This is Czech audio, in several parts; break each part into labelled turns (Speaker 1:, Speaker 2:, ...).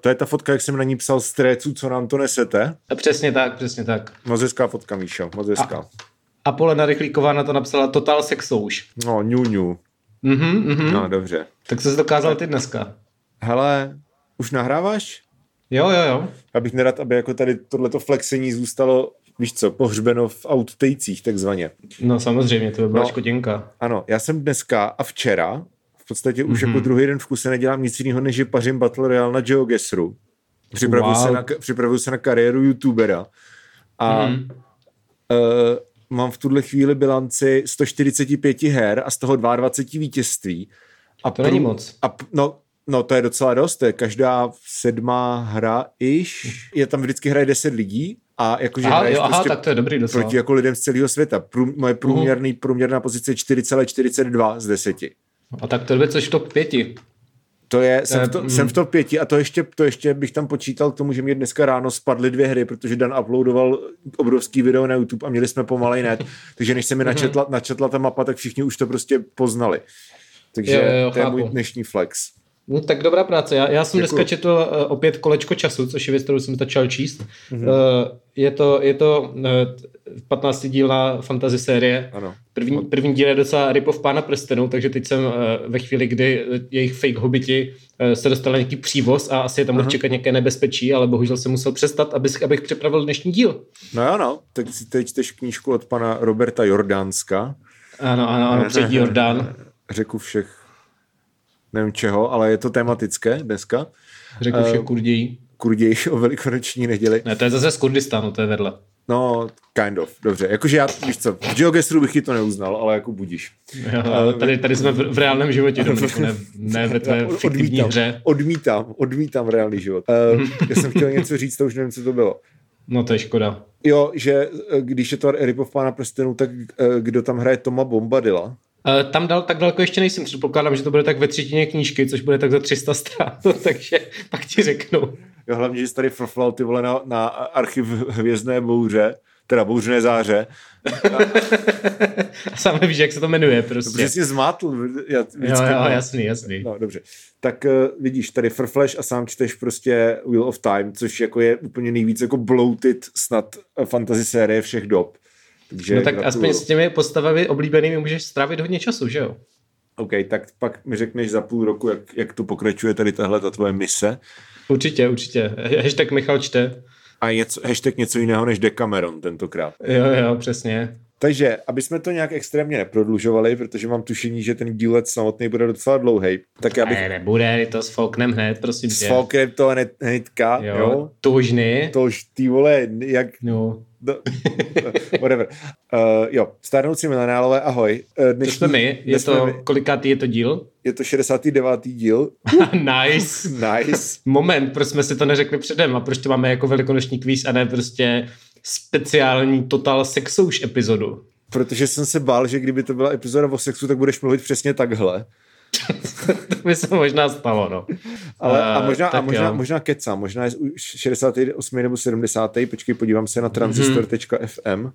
Speaker 1: To je ta fotka, jak jsem na ní psal strécu, co nám to nesete.
Speaker 2: A přesně tak, přesně tak.
Speaker 1: Moc hezká fotka, Míšo, moc hezká. A,
Speaker 2: a Polena Rychlíková na to napsala Total Sexouš.
Speaker 1: No, ňu, ňu.
Speaker 2: Mhm, mhm.
Speaker 1: No, dobře.
Speaker 2: Tak co jsi dokázal ty dneska?
Speaker 1: Hele, už nahráváš?
Speaker 2: Jo, jo, jo.
Speaker 1: Abych nerad, aby jako tady tohleto flexení zůstalo víš co, pohřbeno v outtejcích takzvaně.
Speaker 2: No samozřejmě, to by byla no, škodinka.
Speaker 1: Ano, já jsem dneska a včera, podstatě už mm-hmm. jako druhý den v kuse nedělám nic jiného, než že pařím Battle Royale na GeoGuessru. Připravuju, wow. se na, připravuju se na kariéru youtubera a mm-hmm. uh, mám v tuhle chvíli bilanci 145 her a z toho 22 vítězství.
Speaker 2: A to není moc.
Speaker 1: A, no, No to je docela dost, to je každá sedmá hra iš. Je tam vždycky hraje 10 lidí a jakože
Speaker 2: aha, jo, aha, prostě tak to je dobrý docela.
Speaker 1: Proti jako lidem z celého světa. Prů, moje průměrný, průměrná pozice je 4,42 z 10.
Speaker 2: A tak to je což v top 5.
Speaker 1: To je, jsem, v to, jsem v top 5 a to ještě, to ještě bych tam počítal k tomu, že mě dneska ráno spadly dvě hry, protože Dan uploadoval obrovský video na YouTube a měli jsme pomalej net, takže než se mi mhm. načetla, načetla ta mapa, tak všichni už to prostě poznali. Takže jo, jo, to je chápu. můj dnešní flex.
Speaker 2: No tak dobrá práce. Já, já jsem Děkuju. dneska četl uh, opět Kolečko času, což je věc, kterou jsem začal číst. Mm-hmm. Uh, je to, je to uh, 15 dílná fantasy série.
Speaker 1: Ano.
Speaker 2: První, první díl je docela Ripov Pána prstenů, takže teď jsem uh, ve chvíli, kdy jejich fake hobiti uh, se dostal nějaký přívoz a asi je tam mohl čekat nějaké nebezpečí, ale bohužel jsem musel přestat, abych, abych připravil dnešní díl.
Speaker 1: No no. Tak si teď čteš knížku od pana Roberta Jordánska.
Speaker 2: Ano, ano, ano, předí Jordán.
Speaker 1: Řeku všech nevím čeho, ale je to tematické dneska.
Speaker 2: Řekl vše uh, kurději.
Speaker 1: Kurději o velikonoční neděli.
Speaker 2: Ne, to je zase z Kurdistánu, to je vedle.
Speaker 1: No, kind of, dobře. Jakože já, víš co, v GeoGestru bych ti to neuznal, ale jako budíš.
Speaker 2: Jo, uh, tady, tady jsme v, v reálném životě, Dominiku, ne, ne ve tvé fiktivní odmítám, hře.
Speaker 1: Odmítám, odmítám reálný život. Uh, já jsem chtěl něco říct, to už nevím, co to bylo.
Speaker 2: No to je škoda.
Speaker 1: Jo, že když je to Ripov Pána prstenů, tak kdo tam hraje Toma Bombadila?
Speaker 2: Uh, tam dal, tak daleko ještě nejsem, předpokládám, že to bude tak ve třetině knížky, což bude tak za 300 stran, takže pak ti řeknu.
Speaker 1: Jo, hlavně, že jsi tady frflal ty vole na, na archiv Hvězdné bouře, teda bouřné záře.
Speaker 2: A sám víš, jak se to jmenuje prostě.
Speaker 1: Protože jsi zmátl. Já,
Speaker 2: jo, jo, jasný, jasný.
Speaker 1: No, dobře. Tak uh, vidíš, tady frfleš a sám čteš prostě Wheel of Time, což jako je úplně nejvíc jako bloated snad fantasy série všech dob.
Speaker 2: Takže no tak gratuluju. aspoň s těmi postavami oblíbenými můžeš strávit hodně času, že jo?
Speaker 1: OK, tak pak mi řekneš za půl roku, jak, jak to pokračuje tady tahle ta tvoje mise.
Speaker 2: Určitě, určitě. Hashtag Michal čte.
Speaker 1: A něco, hashtag něco jiného než Decameron tentokrát.
Speaker 2: Jo, jo, přesně.
Speaker 1: Takže, aby jsme to nějak extrémně neprodlužovali, protože mám tušení, že ten dílet samotný bude docela dlouhý. Tak já bych...
Speaker 2: Ne, nebude, to s Folknem hned, prosím
Speaker 1: S Folknem to hned, hnedka, jo. jo.
Speaker 2: Tožny.
Speaker 1: Tož, ty vole, jak...
Speaker 2: No.
Speaker 1: No, whatever. Uh, jo, starnoucí milionálové, ahoj.
Speaker 2: Uh, dnešní, to jsme my, je to, my. kolikátý je to díl?
Speaker 1: Je to 69. díl.
Speaker 2: nice.
Speaker 1: nice.
Speaker 2: Moment, proč jsme si to neřekli předem a proč to máme jako velikonoční kvíz a ne prostě speciální Total Sexouš epizodu?
Speaker 1: Protože jsem se bál, že kdyby to byla epizoda o sexu, tak budeš mluvit přesně takhle.
Speaker 2: to by se možná stalo, no.
Speaker 1: Ale a možná, a možná, možná keca, možná je 68. nebo 70. Počkej, podívám se na transistor.fm.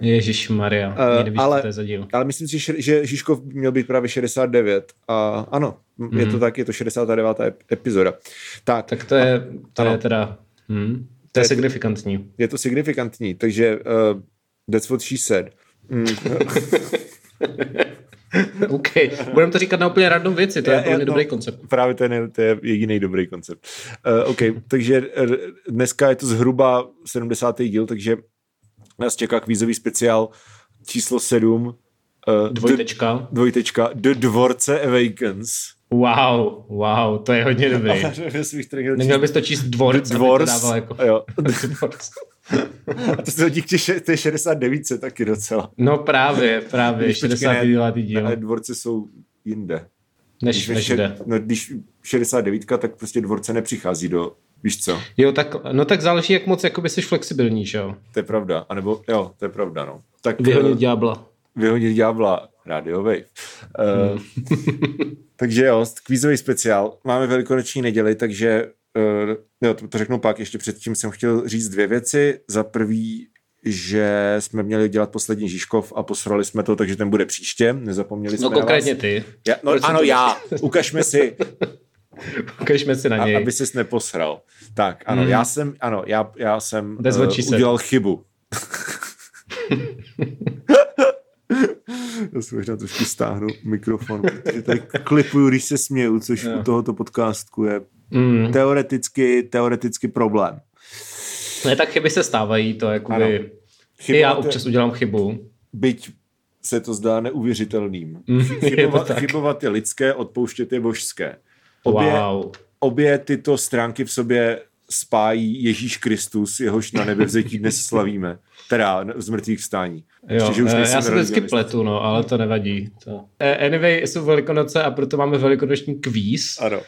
Speaker 2: Ježíš Maria, uh, ale, to
Speaker 1: ale myslím si, že Žižkov měl být právě 69 a ano, mm. je to mhm. tak, je to 69. epizoda. Tak,
Speaker 2: tak to je, to ano. je teda, hm, to je, je signifikantní.
Speaker 1: Je to signifikantní, takže uh, that's what she said. Mm.
Speaker 2: OK, budeme to říkat na úplně random věci, to je, je pro mě no, dobrý koncept.
Speaker 1: Právě to je, to je jediný dobrý koncept. Uh, OK, takže dneska je to zhruba 70. díl, takže nás čeká kvízový speciál číslo 7. Uh,
Speaker 2: dvojtečka.
Speaker 1: D, dvojtečka. The Dvorce Awakens.
Speaker 2: Wow, wow, to je hodně dobrý. Neměl bys to číst dvorc,
Speaker 1: dvorc, aby to jako... Jo. A to se hodí k té 69 taky docela.
Speaker 2: No právě, právě, když 69. díl.
Speaker 1: Ale dvorce jsou jinde.
Speaker 2: Než, když, než jde.
Speaker 1: No, když 69, tak prostě dvorce nepřichází do, víš co?
Speaker 2: Jo, tak, no tak záleží, jak moc jakoby jsi flexibilní, že jo?
Speaker 1: To je pravda, anebo jo, to je pravda, no. Tak,
Speaker 2: vyhodit uh, ďábla.
Speaker 1: Vyhodit ďábla, Radio Wave. Uh, takže jo, kvízový speciál. Máme velikonoční neděli, takže uh, jo, to, to řeknu pak, ještě předtím jsem chtěl říct dvě věci. Za prvý, že jsme měli dělat poslední Žižkov a posrali jsme to, takže ten bude příště. Nezapomněli
Speaker 2: no, jsme No konkrétně ty.
Speaker 1: Já, no, ano, já. Ukažme si.
Speaker 2: Ukažme si na něj.
Speaker 1: A, aby ses neposral. Tak, ano, hmm. já jsem, ano, já, já jsem
Speaker 2: uh,
Speaker 1: udělal chybu. Já si možná trošku stáhnu mikrofon, protože tady klipuju, když se směju, což jo. u tohoto podcastu je mm. teoreticky, teoreticky problém.
Speaker 2: Ne, tak chyby se stávají, to jakoby... Chybovat já občas udělám chybu.
Speaker 1: Byť se to zdá neuvěřitelným. Mm, chybovat, je chybovat je lidské, odpouštět je božské. Obě, wow. obě tyto stránky v sobě spájí Ježíš Kristus, jehož na nebe vzetí dnes slavíme. Teda z mrtvých stání.
Speaker 2: Jo, Ještě, že už eh, já se vždycky pletu, no, ale to nevadí. To. Eh, anyway, jsou velikonoce a proto máme velikonoční kvíz.
Speaker 1: Ano.
Speaker 2: Uh,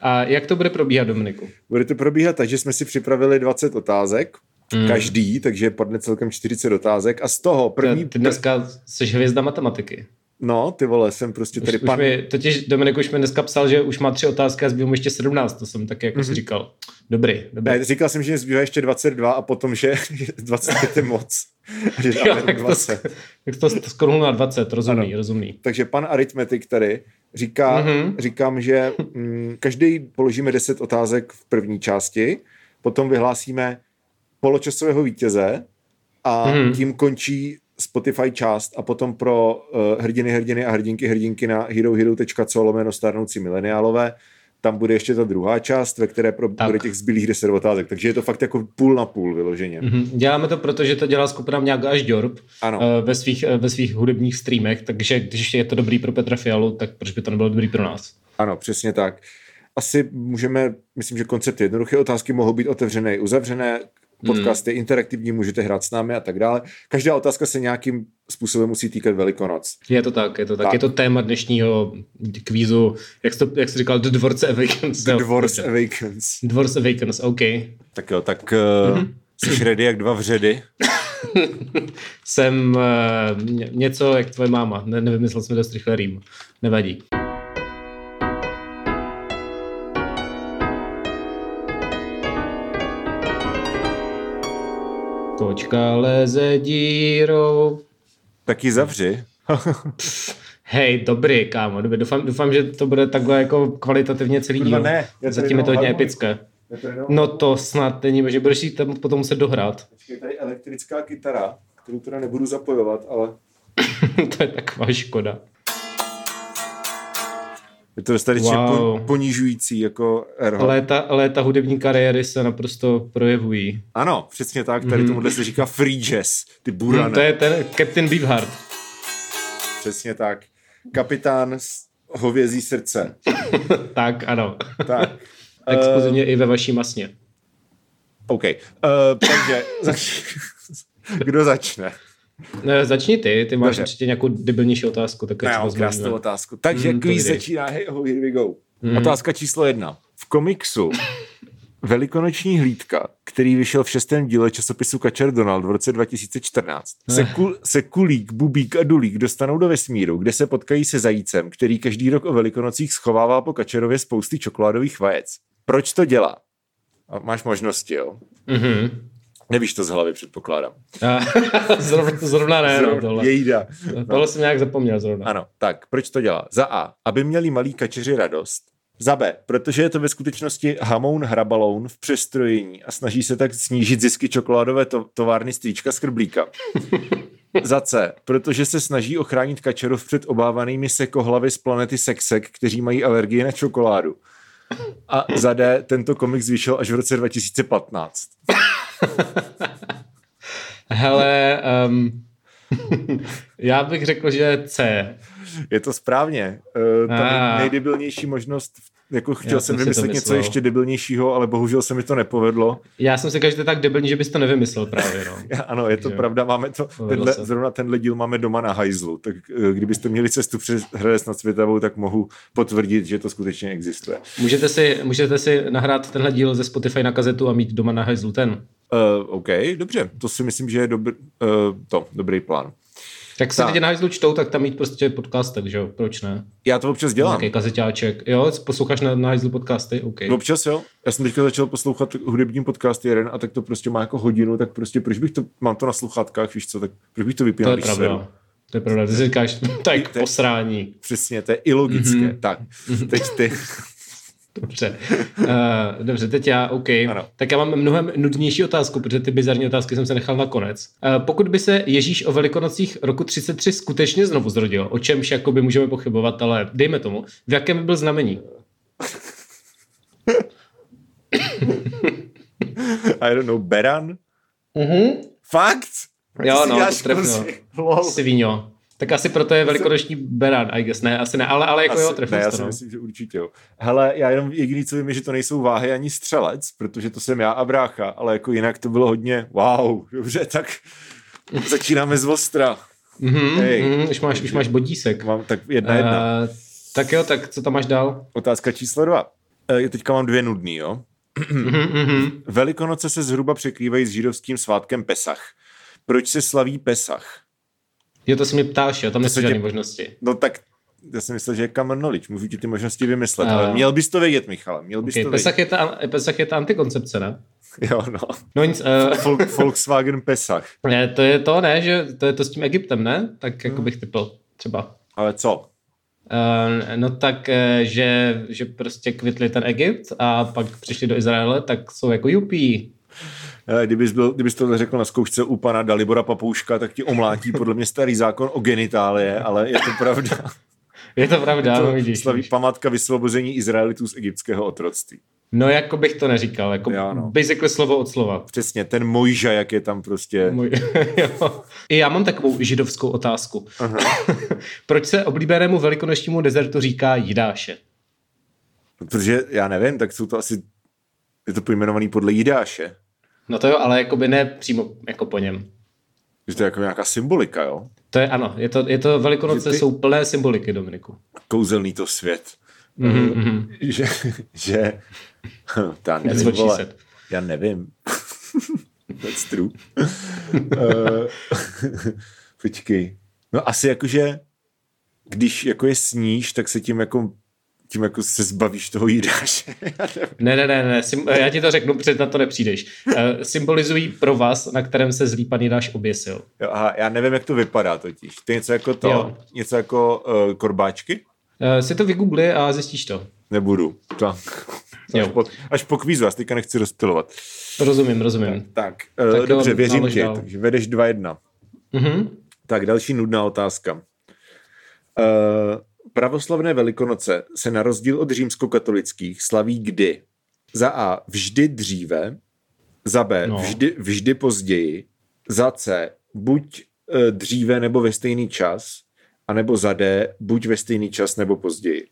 Speaker 2: a jak to bude probíhat, Dominiku?
Speaker 1: Bude to probíhat tak, že jsme si připravili 20 otázek, mm. každý, takže padne celkem 40 otázek a z toho první...
Speaker 2: Ty dneska jsi hvězda matematiky.
Speaker 1: No, ty vole, jsem prostě tady
Speaker 2: už, pan... Už mi, totiž Dominik už mi dneska psal, že už má tři otázky a zbývá mu ještě 17, to jsem taky jako mm-hmm. si říkal. Dobrý, dobrý.
Speaker 1: Ne, říkal jsem, že zbývá ještě 22 a potom, že 25 je moc. Že
Speaker 2: jo, tak 20. To, tak to, to skoro na 20, rozumný, ano. rozumný.
Speaker 1: Takže pan aritmetik tady říká, mm-hmm. říkám, že mm, každý položíme 10 otázek v první části, potom vyhlásíme poločasového vítěze a mm-hmm. tím končí Spotify část a potom pro uh, hrdiny, hrdiny a hrdinky, hrdinky na herohero.co lomeno starnoucí mileniálové tam bude ještě ta druhá část, ve které pro, bude těch zbylých deset otázek. Takže je to fakt jako půl na půl vyloženě.
Speaker 2: Mm-hmm. Děláme to, protože to dělá skupina nějak až Jorb
Speaker 1: ano.
Speaker 2: Uh, ve, svých, uh, ve svých hudebních streamech, takže když je to dobrý pro Petra Fialu, tak proč by to nebylo dobrý pro nás?
Speaker 1: Ano, přesně tak. Asi můžeme, myslím, že koncept jednoduché otázky mohou být otevřené i uzavřené, podcast je interaktivní, můžete hrát s námi a tak dále. Každá otázka se nějakým způsobem musí týkat Velikonoc.
Speaker 2: Je to tak, je to tak. tak. Je to téma dnešního kvízu, jak jsi, to, jak jsi říkal, The Dvorce Awakens.
Speaker 1: The Dvorce Awakens.
Speaker 2: Dvorce Awakens, OK.
Speaker 1: Tak jo, tak uh, mm-hmm. jsi ready jak dva vředy?
Speaker 2: Jsem uh, něco jak tvoje máma. Ne, nevymyslel jsem dost rychle rým. Nevadí. Kočka leze dírou.
Speaker 1: Tak ji zavři.
Speaker 2: Hej, dobrý, kámo, dobrý. Doufám, doufám, že to bude takhle jako kvalitativně celý díl.
Speaker 1: Ne,
Speaker 2: Zatím je to hodně epické. No to snad není, že budeš si tam potom muset dohrát.
Speaker 1: Počkej, tady elektrická kytara, kterou teda nebudu zapojovat, ale...
Speaker 2: to je taková škoda.
Speaker 1: Je to dostatečně wow. ponižující jako erho.
Speaker 2: Léta, léta hudební kariéry se naprosto projevují.
Speaker 1: Ano, přesně tak. Tady mm-hmm. tomuhle se říká free jazz. Ty burane. Hmm,
Speaker 2: to je ten Captain Beefheart.
Speaker 1: Přesně tak. Kapitán hovězí srdce.
Speaker 2: tak, ano.
Speaker 1: Tak.
Speaker 2: Exkluzivně uh, i ve vaší masně.
Speaker 1: OK. Uh, takže zač... kdo začne?
Speaker 2: Ne, začni ty, ty máš Dobře. určitě nějakou debilnější otázku. Tak
Speaker 1: ne, mám krásnou otázku. Takže mm, quiz začíná, hey, oh, here we go. Mm. Otázka číslo jedna. V komiksu Velikonoční hlídka, který vyšel v šestém díle časopisu Kačer Donald v roce 2014, se, kul, se Kulík, Bubík a Dulík dostanou do vesmíru, kde se potkají se zajícem, který každý rok o Velikonocích schovává po Kačerově spousty čokoládových vajec. Proč to dělá? A máš možnosti, jo?
Speaker 2: Mm-hmm.
Speaker 1: Nevíš to z hlavy, předpokládám.
Speaker 2: zrovna, zrovna ne,
Speaker 1: zrovna, no, tohle. Jejda.
Speaker 2: No. Tohle jsem nějak zapomněl zrovna.
Speaker 1: Ano, tak proč to dělá? Za A, aby měli malí kačeři radost. Za B, protože je to ve skutečnosti hamoun hrabaloun v přestrojení a snaží se tak snížit zisky čokoládové to- továrny strýčka Skrblíka. Za C, protože se snaží ochránit kačerov před obávanými sekohlavy z planety Sexek, kteří mají alergii na čokoládu. A za D, tento komik vyšel až v roce 2015.
Speaker 2: Hele, um, já bych řekl, že C.
Speaker 1: Je to správně. Uh, ta nejdebilnější možnost jako chtěl já jsem vymyslet něco ještě debilnějšího, ale bohužel se mi to nepovedlo.
Speaker 2: Já jsem si říkal, že to je tak debilní, že bys to nevymyslel právě. No.
Speaker 1: ano, je to Takže pravda. Máme to, tenhle, zrovna tenhle díl máme doma na hajzlu, tak eh, kdybyste měli cestu přes Hradec nad Světavou, tak mohu potvrdit, že to skutečně existuje.
Speaker 2: Můžete si, můžete si nahrát tenhle díl ze Spotify na kazetu a mít doma na hajzlu ten.
Speaker 1: Uh, OK, dobře. To si myslím, že je dobr, uh, to, dobrý plán.
Speaker 2: Tak se lidi na hajzlu čtou, tak tam mít prostě podcast, takže jo, proč ne?
Speaker 1: Já to občas dělám.
Speaker 2: Nějaký kazeťáček. Jo, posloucháš na, na hajzlu podcasty? OK.
Speaker 1: Občas jo. Já jsem teďka začal poslouchat hudební podcast jeden a tak to prostě má jako hodinu, tak prostě proč bych to, mám to na sluchátkách, víš co, tak proč bych to vypínal,
Speaker 2: To je pravda. To je pravda, ty si říkáš, tak posrání.
Speaker 1: Přesně, to je i logické. Mm-hmm. Tak, teď ty.
Speaker 2: Dobře. Uh, dobře, teď já, OK. Ano. Tak já mám mnohem nudnější otázku, protože ty bizarní otázky jsem se nechal na konec. Uh, pokud by se Ježíš o velikonocích roku 33 skutečně znovu zrodil, o čemž jakoby můžeme pochybovat, ale dejme tomu, v jakém by byl znamení?
Speaker 1: I don't know, Beran?
Speaker 2: Mhm.
Speaker 1: Fakt?
Speaker 2: Jo, no, to trefno. Sivino. Tak asi proto je velikonoční beran, I guess. Ne, asi ne, ale, ale jako asi, jo, trefil
Speaker 1: ne, já si no. myslím, že určitě jo. Hele, já jenom jediný, co vím, je, že to nejsou váhy ani střelec, protože to jsem já a brácha, ale jako jinak to bylo hodně wow, dobře, tak začínáme z ostra.
Speaker 2: Mm-hmm, hey. mm, už, máš, už máš bodísek.
Speaker 1: Mám tak jedna jedna. Uh,
Speaker 2: tak jo, tak co tam máš dál?
Speaker 1: Otázka číslo dva. Uh, teďka mám dvě nudný, jo? mm-hmm. Velikonoce se zhruba překrývají s židovským svátkem Pesach. Proč se slaví Pesach?
Speaker 2: Jo, to se mě ptáš, jo, tam nejsou žádné možnosti.
Speaker 1: No tak já jsem myslel, že je common knowledge, můžu ti ty možnosti vymyslet, uh, ale měl bys to vědět, Michale, měl bys okay, to
Speaker 2: Pesach vědět. Je ta, Pesach je ta antikoncepce, ne?
Speaker 1: Jo, no.
Speaker 2: no nic,
Speaker 1: uh, Volkswagen Pesach.
Speaker 2: Ne, to je to, ne, že to je to s tím Egyptem, ne? Tak jako hmm. bych typl, třeba.
Speaker 1: Ale co?
Speaker 2: Uh, no tak, uh, že, že prostě kvitli ten Egypt a pak přišli do Izraele, tak jsou jako jupí.
Speaker 1: Kdybys, byl, kdybys to řekl na zkoušce u pana Dalibora Papouška, tak ti omlátí podle mě starý zákon o genitálie, ale je to pravda.
Speaker 2: Je to pravda, je to no vidíš.
Speaker 1: Slaví památka vysvobození Izraelitů z egyptského otroctví.
Speaker 2: No jako bych to neříkal, jako já, no. basically slovo od slova.
Speaker 1: Přesně, ten Mojža, jak je tam prostě. Moj...
Speaker 2: I já mám takovou židovskou otázku. Aha. Proč se oblíbenému velikonočnímu dezertu říká Jidáše?
Speaker 1: Protože já nevím, tak jsou to asi, je to pojmenovaný podle Jidáše.
Speaker 2: No to jo, ale jakoby ne přímo jako po něm.
Speaker 1: Že to je jako nějaká symbolika, jo?
Speaker 2: To je ano, je to, je to velikonoce, ty... jsou plné symboliky, Dominiku.
Speaker 1: Kouzelný to svět. Mm-hmm. Že, že ta nevím, vole, já nevím. That's true. uh, počkej. No asi jakože, když jako je sníž, tak se tím jako tím jako se zbavíš toho jídáše.
Speaker 2: ne, ne, ne, ne, já ti to řeknu, před na to nepřijdeš. Uh, symbolizují pro vás, na kterém se zlý pan Jidáš oběsil.
Speaker 1: Jo, aha, já nevím, jak to vypadá totiž. To je něco jako to, jo. něco jako uh, korbáčky?
Speaker 2: Uh, si to vygoogli a zjistíš to.
Speaker 1: Nebudu. Tak. Až, po, až po kvízu, já teďka nechci rozptilovat.
Speaker 2: Rozumím, rozumím.
Speaker 1: Tak, uh, tak dobře, jo, věřím ti, takže vedeš 2-1. Mm-hmm. Tak, další nudná otázka. Uh, pravoslavné velikonoce se na rozdíl od římskokatolických slaví kdy? Za A vždy dříve, za B no. vždy, vždy později, za C buď uh, dříve nebo ve stejný čas, anebo za D buď ve stejný čas nebo později.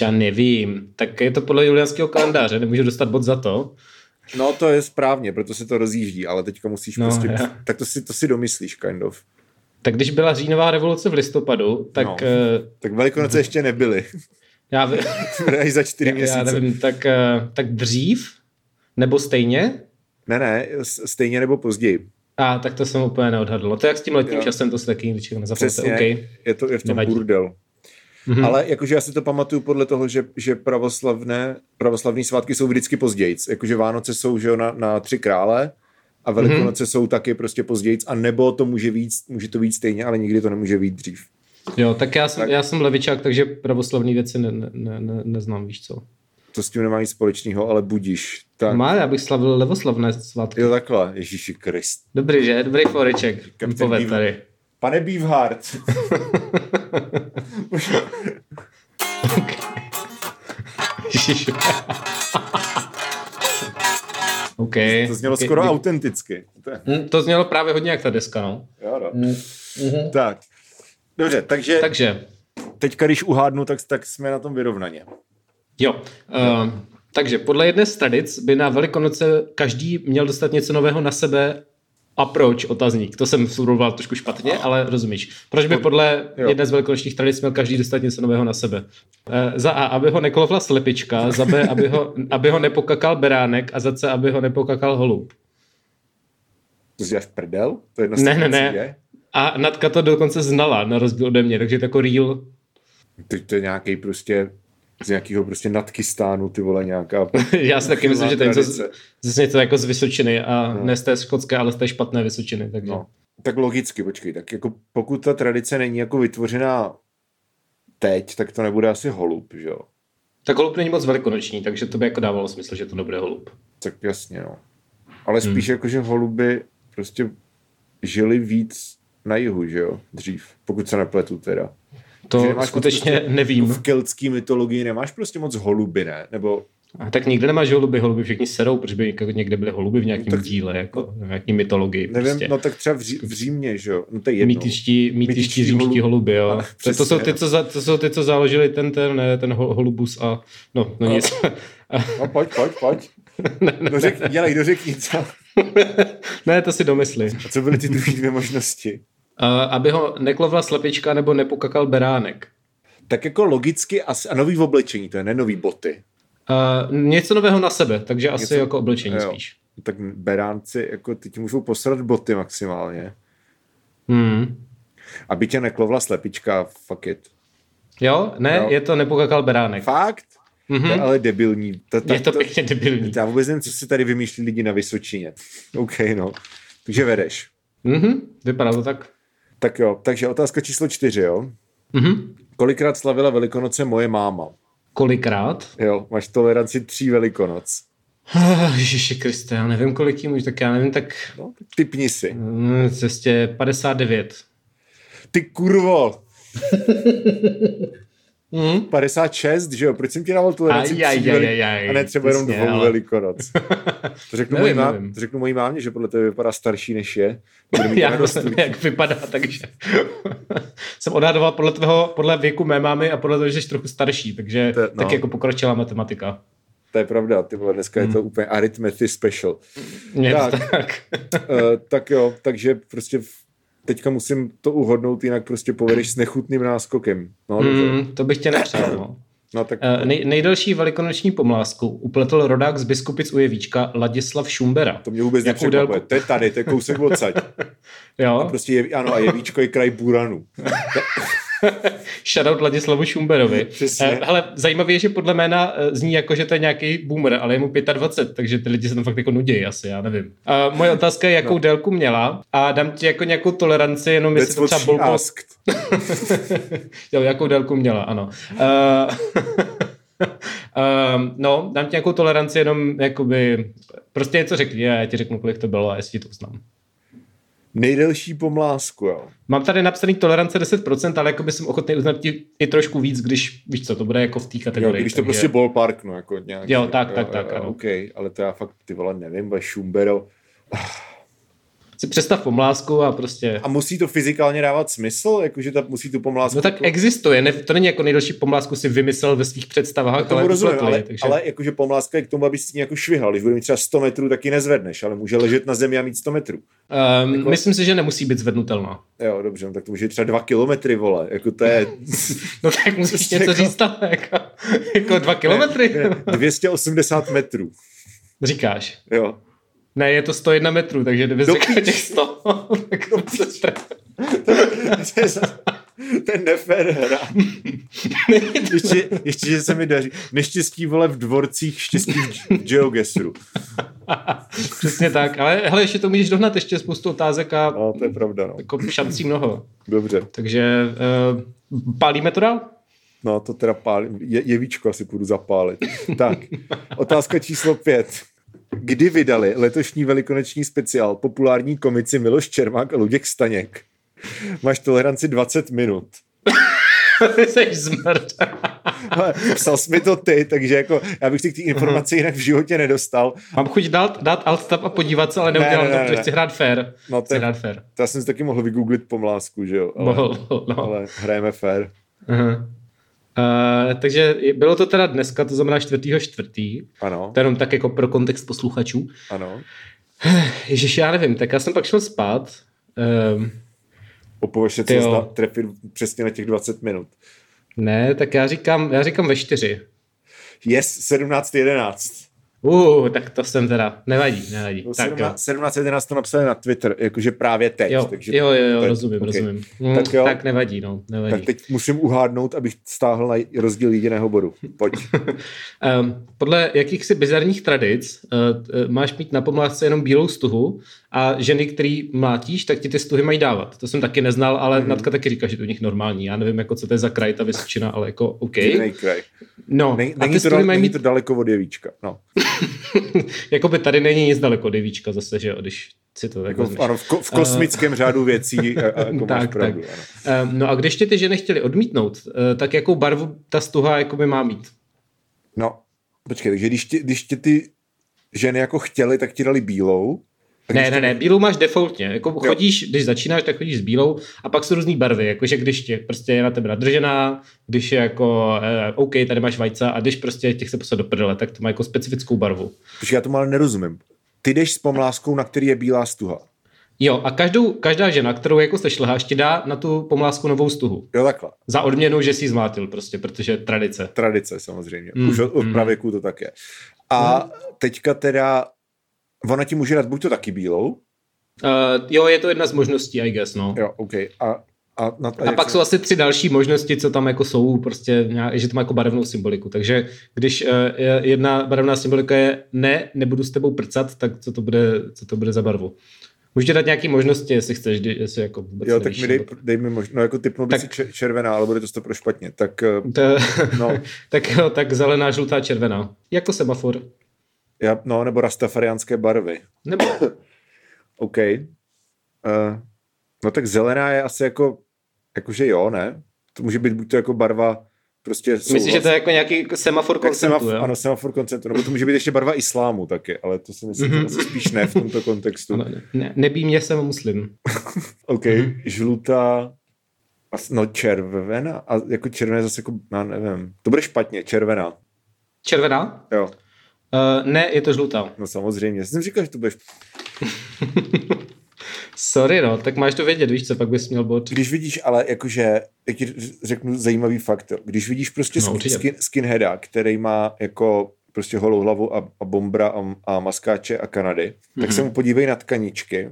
Speaker 2: Já nevím. Tak je to podle julianského kalendáře, nemůžu dostat bod za to.
Speaker 1: No to je správně, proto se to rozjíždí, ale teďka musíš no, prostě... Já. Tak to si, to si domyslíš, kind of.
Speaker 2: Tak když byla říjnová revoluce v listopadu, tak... No, uh,
Speaker 1: tak Velikonoce uh, ještě nebyly.
Speaker 2: Já vím.
Speaker 1: Až za čtyři měsíce.
Speaker 2: Já nevím, tak, uh, tak dřív? Nebo stejně?
Speaker 1: Ne, ne, stejně nebo později.
Speaker 2: A tak to jsem úplně neodhadl. To jak s tím letním jo. časem, to se taky ničeho
Speaker 1: nezapomněte. Okay. je to je v tom Nevadí. burdel. Mm-hmm. Ale jakože já si to pamatuju podle toho, že, že pravoslavné, pravoslavní svátky jsou vždycky později. Jakože Vánoce jsou že na, na tři krále a Velikonoce mm-hmm. jsou taky prostě později. A nebo to může víc, může to být stejně, ale nikdy to nemůže být dřív.
Speaker 2: Jo, tak já jsem, tak. já jsem levičák, takže pravoslavní věci ne, ne, ne, neznám, víš co.
Speaker 1: To s tím nemá nic společného, ale budíš.
Speaker 2: Tak. Má, já bych slavil levoslavné svátky.
Speaker 1: Jo, takhle, Ježíši Krist.
Speaker 2: Dobrý, že? Dobrý foreček. Poved tady.
Speaker 1: Pane Beefheart.
Speaker 2: okay.
Speaker 1: To znělo okay. skoro okay. autenticky.
Speaker 2: Mm, to znělo právě hodně jak ta deska, no.
Speaker 1: Jo, no. Mm-hmm. Tak. Dobře, takže,
Speaker 2: takže
Speaker 1: teďka, když uhádnu, tak, tak jsme na tom vyrovnaně.
Speaker 2: Jo. Uh, takže podle jedné z tradic by na Velikonoce každý měl dostat něco nového na sebe a proč? Otazník. To jsem suroval trošku špatně, ale rozumíš. Proč by podle jo. jedné z velikonočních tradic měl každý dostat něco nového na sebe? E, za A, aby ho neklovla slepička, za B, aby ho, aby ho nepokakal beránek a za C, aby ho nepokakal holub.
Speaker 1: To děláš prdel? To je
Speaker 2: ne, ne, ne. Je? A Natka to dokonce znala, na rozdíl ode mě, takže to jako real.
Speaker 1: To, to je nějaký prostě z nějakého prostě Nadkistánu, ty vole, nějaká...
Speaker 2: Já si taky myslím, že to je něco, z, něco jako z Vysočiny a no. ne z té škotské, ale z té špatné Vysočiny. Takže. No.
Speaker 1: Tak logicky, počkej, tak jako pokud ta tradice není jako vytvořená teď, tak to nebude asi holub, že jo?
Speaker 2: Tak holub není moc velikonoční, takže to by jako dávalo smysl, že to nebude holub.
Speaker 1: Tak jasně, no. Ale spíš hmm. jako, že holuby prostě žili víc na jihu, že jo, dřív, pokud se nepletu teda.
Speaker 2: To skutečně prostě, nevím.
Speaker 1: V keltské mytologii nemáš prostě moc holuby, ne? Nebo
Speaker 2: a tak nikde nemáš holuby, holuby všichni serou, protože by někde byly holuby v nějakém no, díle, jako v nějaký mytologii.
Speaker 1: Nevím, prostě. no tak třeba v, Ří, v Římě, že jo, no to je jedno.
Speaker 2: Mýtiští, mýtiští římští holuby, jo. Ale, to, to, jsou ty, co za, to jsou ty, co založili ten, ten, ten holubus a no, no, no nic.
Speaker 1: No pojď, pojď, pojď. ne, ne, dořek, dělej, dořekni, co?
Speaker 2: ne, to si domysli.
Speaker 1: A co byly ty druhé dvě možnosti?
Speaker 2: Uh, aby ho neklovla slepička nebo nepokakal beránek.
Speaker 1: Tak jako logicky asi, a nový v oblečení, to je ne nový boty.
Speaker 2: Uh, něco nového na sebe, takže asi něco, jako oblečení jo. spíš.
Speaker 1: Tak beránci, jako ty ti můžou posrat boty maximálně.
Speaker 2: Hmm.
Speaker 1: Aby tě neklovla slepička, fuck it.
Speaker 2: Jo, ne, jo. je to nepokakal beránek.
Speaker 1: Fakt? Mm-hmm. To je ale debilní.
Speaker 2: To, tak, je to, to pěkně debilní.
Speaker 1: Já vůbec nevím, co si tady vymýšlí lidi na Vysočině. OK, no. Takže vedeš.
Speaker 2: Mhm, vypadá to tak.
Speaker 1: Tak jo, takže otázka číslo čtyři, jo?
Speaker 2: Mhm.
Speaker 1: Kolikrát slavila Velikonoce moje máma?
Speaker 2: Kolikrát?
Speaker 1: Jo, máš toleranci tří Velikonoc.
Speaker 2: Ježiši Kriste, já nevím, kolik jim už, tak já nevím, tak...
Speaker 1: No, tak typni si.
Speaker 2: Mm, cestě 59.
Speaker 1: Ty kurvo! Mm. 56, že jo? Proč jsem ti dával toleranci aj, aj, aj, aj, a ne třeba jenom dvou ale... velikonoc? To řeknu, nevím, mojí mám, to řeknu mojí mámě, že podle tebe vypadá starší než je.
Speaker 2: Já nevím, jak vypadá, takže jsem odhadoval podle, tvého, podle věku mé mámy a podle toho, že jsi trochu starší, takže to, no. tak jako pokročila matematika.
Speaker 1: To je pravda, ty vole, dneska hmm. je to úplně arithmetic special.
Speaker 2: Tak. tak.
Speaker 1: uh, tak jo, takže prostě teďka musím to uhodnout, jinak prostě povedeš s nechutným náskokem. No,
Speaker 2: mm, to bych tě nepřál. No.
Speaker 1: No, tak...
Speaker 2: Uh, nej, nejdelší velikonoční pomlásku upletl rodák z Biskupic u Jevíčka Ladislav Šumbera.
Speaker 1: To mě vůbec nepřekvapuje. Délku... To je tady, to je kousek odsaď.
Speaker 2: jo.
Speaker 1: A prostě je, ano, a Jevíčko je kraj Buranu.
Speaker 2: Shoutout Ladislavu Šumberovi.
Speaker 1: Přesně.
Speaker 2: Ale zajímavé je, že podle jména eh, zní jako, že to je nějaký boomer, ale je mu 25, takže ty lidi se tam fakt jako nudějí asi, já nevím. A moje otázka je, jakou no. délku měla a dám ti jako nějakou toleranci, jenom jestli to třeba bolko... jo, jakou délku měla, ano. Uh... Um, no, dám ti nějakou toleranci, jenom jakoby, prostě něco řekni a já ti řeknu, kolik to bylo a jestli to znám.
Speaker 1: Nejdelší pomlásku, jo.
Speaker 2: Mám tady napsaný tolerance 10%, ale jako by jsem ochotný uznat ti i trošku víc, když, víš co, to bude jako v té kategorii.
Speaker 1: Jo, když to takže... prostě ballpark, no, jako nějak.
Speaker 2: Jo, tak, tak, tak, ano.
Speaker 1: OK, ale to já fakt, ty vole, nevím, bude Schumbero
Speaker 2: si představ pomlásku a prostě...
Speaker 1: A musí to fyzikálně dávat smysl? Jakože ta, musí tu pomlásku...
Speaker 2: No tak to... existuje, ne, to není jako nejdelší pomlásku si vymyslel ve svých představách,
Speaker 1: no, ale rozumím, upletli, ale, takže... ale jakože pomláska je k tomu, aby si jako švihal. Když bude mít třeba 100 metrů, tak ji nezvedneš, ale může ležet na zemi a mít 100 metrů.
Speaker 2: Um, jako... Myslím si, že nemusí být zvednutelná.
Speaker 1: Jo, dobře, no, tak to může třeba 2 kilometry, vole. Jako to je...
Speaker 2: no tak musíš prostě něco jako... říct, ale jako, jako 2 kilometry. Ne,
Speaker 1: ne, 280 metrů.
Speaker 2: Říkáš.
Speaker 1: Jo.
Speaker 2: Ne, je to 101 metrů, takže kdyby řekl těch 100, tak to se
Speaker 1: to je nefér hra. ještě, ještě, že se mi daří. Neštěstí vole v dvorcích, štěstí v GeoGuessru.
Speaker 2: Přesně tak, ale hele, ještě to můžeš dohnat, ještě spoustu otázek a
Speaker 1: no, to je pravda, no.
Speaker 2: jako šancí mnoho.
Speaker 1: Dobře.
Speaker 2: Takže uh, pálíme to dál?
Speaker 1: No, to teda pálím. Je, jevíčko asi půjdu zapálit. tak, otázka číslo pět kdy vydali letošní velikonoční speciál populární komici Miloš Čermák a Luděk Staněk. Máš toleranci 20 minut.
Speaker 2: Jsi zmrt.
Speaker 1: Psal jsi mi to ty, takže jako já bych si k té informaci jinak v životě nedostal.
Speaker 2: Mám chuť dát, dát alt tab a podívat se, ale neudělám ne, ne, ne, to, protože chci hrát fair.
Speaker 1: No
Speaker 2: to, hrát fair.
Speaker 1: to já jsem si taky mohl vygooglit pomlásku, že jo?
Speaker 2: Ale, mohl, no.
Speaker 1: ale hrajeme fair.
Speaker 2: Uh-huh. Uh, takže bylo to teda dneska, to znamená čtvrtýho čtvrtý.
Speaker 1: Ano.
Speaker 2: To jenom tak jako pro kontext posluchačů.
Speaker 1: Ano.
Speaker 2: Ježiš, já nevím, tak já jsem pak šel spát. Um,
Speaker 1: Opověš se, zna, trefit přesně na těch 20 minut.
Speaker 2: Ne, tak já říkám, já říkám ve čtyři.
Speaker 1: Yes, 17.11.
Speaker 2: Uh, tak to jsem teda, nevadí, nevadí.
Speaker 1: No,
Speaker 2: tak
Speaker 1: 17, 1711 to napsali na Twitter, jakože právě teď.
Speaker 2: Jo,
Speaker 1: takže
Speaker 2: jo, jo, jo
Speaker 1: teď,
Speaker 2: rozumím,
Speaker 1: okay.
Speaker 2: rozumím. Mm,
Speaker 1: Tak jo.
Speaker 2: tak nevadí, no, nevadí.
Speaker 1: Tak teď musím uhádnout, abych stáhl na rozdíl jediného bodu. Pojď.
Speaker 2: Um, podle jakýchsi bizarních tradic uh, máš mít na pomlásce jenom bílou stuhu a ženy, který mlátíš, tak ti ty stuhy mají dávat. To jsem taky neznal, ale mm. Natka taky říká, že to u nich normální. Já nevím, jako co to je za kraj, ta Vysočina, ale jako OK.
Speaker 1: Jiný kraj.
Speaker 2: No,
Speaker 1: Nej,
Speaker 2: a
Speaker 1: není,
Speaker 2: ty
Speaker 1: to,
Speaker 2: stuhy mají
Speaker 1: není
Speaker 2: mít,
Speaker 1: to daleko od jevíčka. No.
Speaker 2: jakoby tady není nic daleko od jevíčka zase, že jo, když si to tak
Speaker 1: Jako v, ano, v, ko, v kosmickém řádu věcí a, a jako máš
Speaker 2: Tak,
Speaker 1: pravdu.
Speaker 2: tak.
Speaker 1: Ano.
Speaker 2: Um, no a když tě ty ženy chtěli odmítnout, uh, tak jakou barvu ta stuha jakoby má mít?
Speaker 1: No, počkej, takže když tě, když tě ty ženy jako chtěli, tak ti dali bílou.
Speaker 2: Ne, ne,
Speaker 1: tě-
Speaker 2: ne, bílou máš defaultně. Jako chodíš, když začínáš, tak chodíš s bílou a pak jsou různý barvy. Jakože když tě prostě je na tebe nadržená, když je jako eh, OK, tady máš vajca a když prostě tě chce poslat do prdele, tak to má jako specifickou barvu.
Speaker 1: Počkej, já tomu ale nerozumím. Ty jdeš s pomláskou, na který je bílá stuha.
Speaker 2: Jo, a každou, každá žena, kterou jako se šleháš, ti dá na tu pomlásku novou stuhu.
Speaker 1: Jo, takhle.
Speaker 2: Za odměnu, že jsi ji zmátil prostě, protože tradice.
Speaker 1: Tradice samozřejmě.
Speaker 2: Mm,
Speaker 1: Mm, Už od, od
Speaker 2: mm.
Speaker 1: pravěku to tak je. A teďka teda, ona ti může dát buď to taky bílou,
Speaker 2: Uh, jo, je to jedna z možností, I guess, no.
Speaker 1: jo, OK. A, a, na,
Speaker 2: A pak jsou asi tři další možnosti, co tam jako jsou, prostě, nějak- že to má jako barevnou symboliku. Takže když uh, jedna barevná symbolika je ne, nebudu s tebou prcat, tak co to bude, co to bude za barvu? Můžete dát nějaké možnosti, jestli chceš, jestli jako vůbec
Speaker 1: Jo, tak
Speaker 2: nevíš,
Speaker 1: mi dej,
Speaker 2: nebo-
Speaker 1: dej mi možnost, no jako typnul bych
Speaker 2: Tak-
Speaker 1: si če- červená, ale bude to stopro špatně. Tak, eh,
Speaker 2: To,
Speaker 1: no,
Speaker 2: tak jo, tak zelená, žlutá, červená. Jako semafor.
Speaker 1: Já, no, nebo rastafariánské barvy.
Speaker 2: Nebo
Speaker 1: OK. Uh, no tak zelená je asi jako, jakože jo, ne? To může být buď to jako barva prostě
Speaker 2: myslíš, že to je jako nějaký semafor
Speaker 1: tak
Speaker 2: konceptu,
Speaker 1: semaf-
Speaker 2: jo?
Speaker 1: ano, semafor koncentu, nebo to může být ještě barva islámu taky, ale to si myslím, že asi spíš ne v tomto kontextu.
Speaker 2: Ano, ne, ne, nebí mě, jsem muslim.
Speaker 1: OK, žlutá, as- no červená, a jako červená zase jako, já nevím, to bude špatně, červená,
Speaker 2: Červená?
Speaker 1: jo,
Speaker 2: Uh, ne, je to žlutá.
Speaker 1: no samozřejmě, jsem říkal, že to bude špatně.
Speaker 2: Sorry, no, tak máš to vědět, víš co, pak bys měl bod.
Speaker 1: Když vidíš, ale jakože, jak ti řeknu zajímavý fakt, když vidíš prostě
Speaker 2: No,
Speaker 1: skin, skinheada, který má jako prostě holou hlavu a, a bombra a, a maskáče a Kanady, mm-hmm. tak se mu podívej na tkaničky.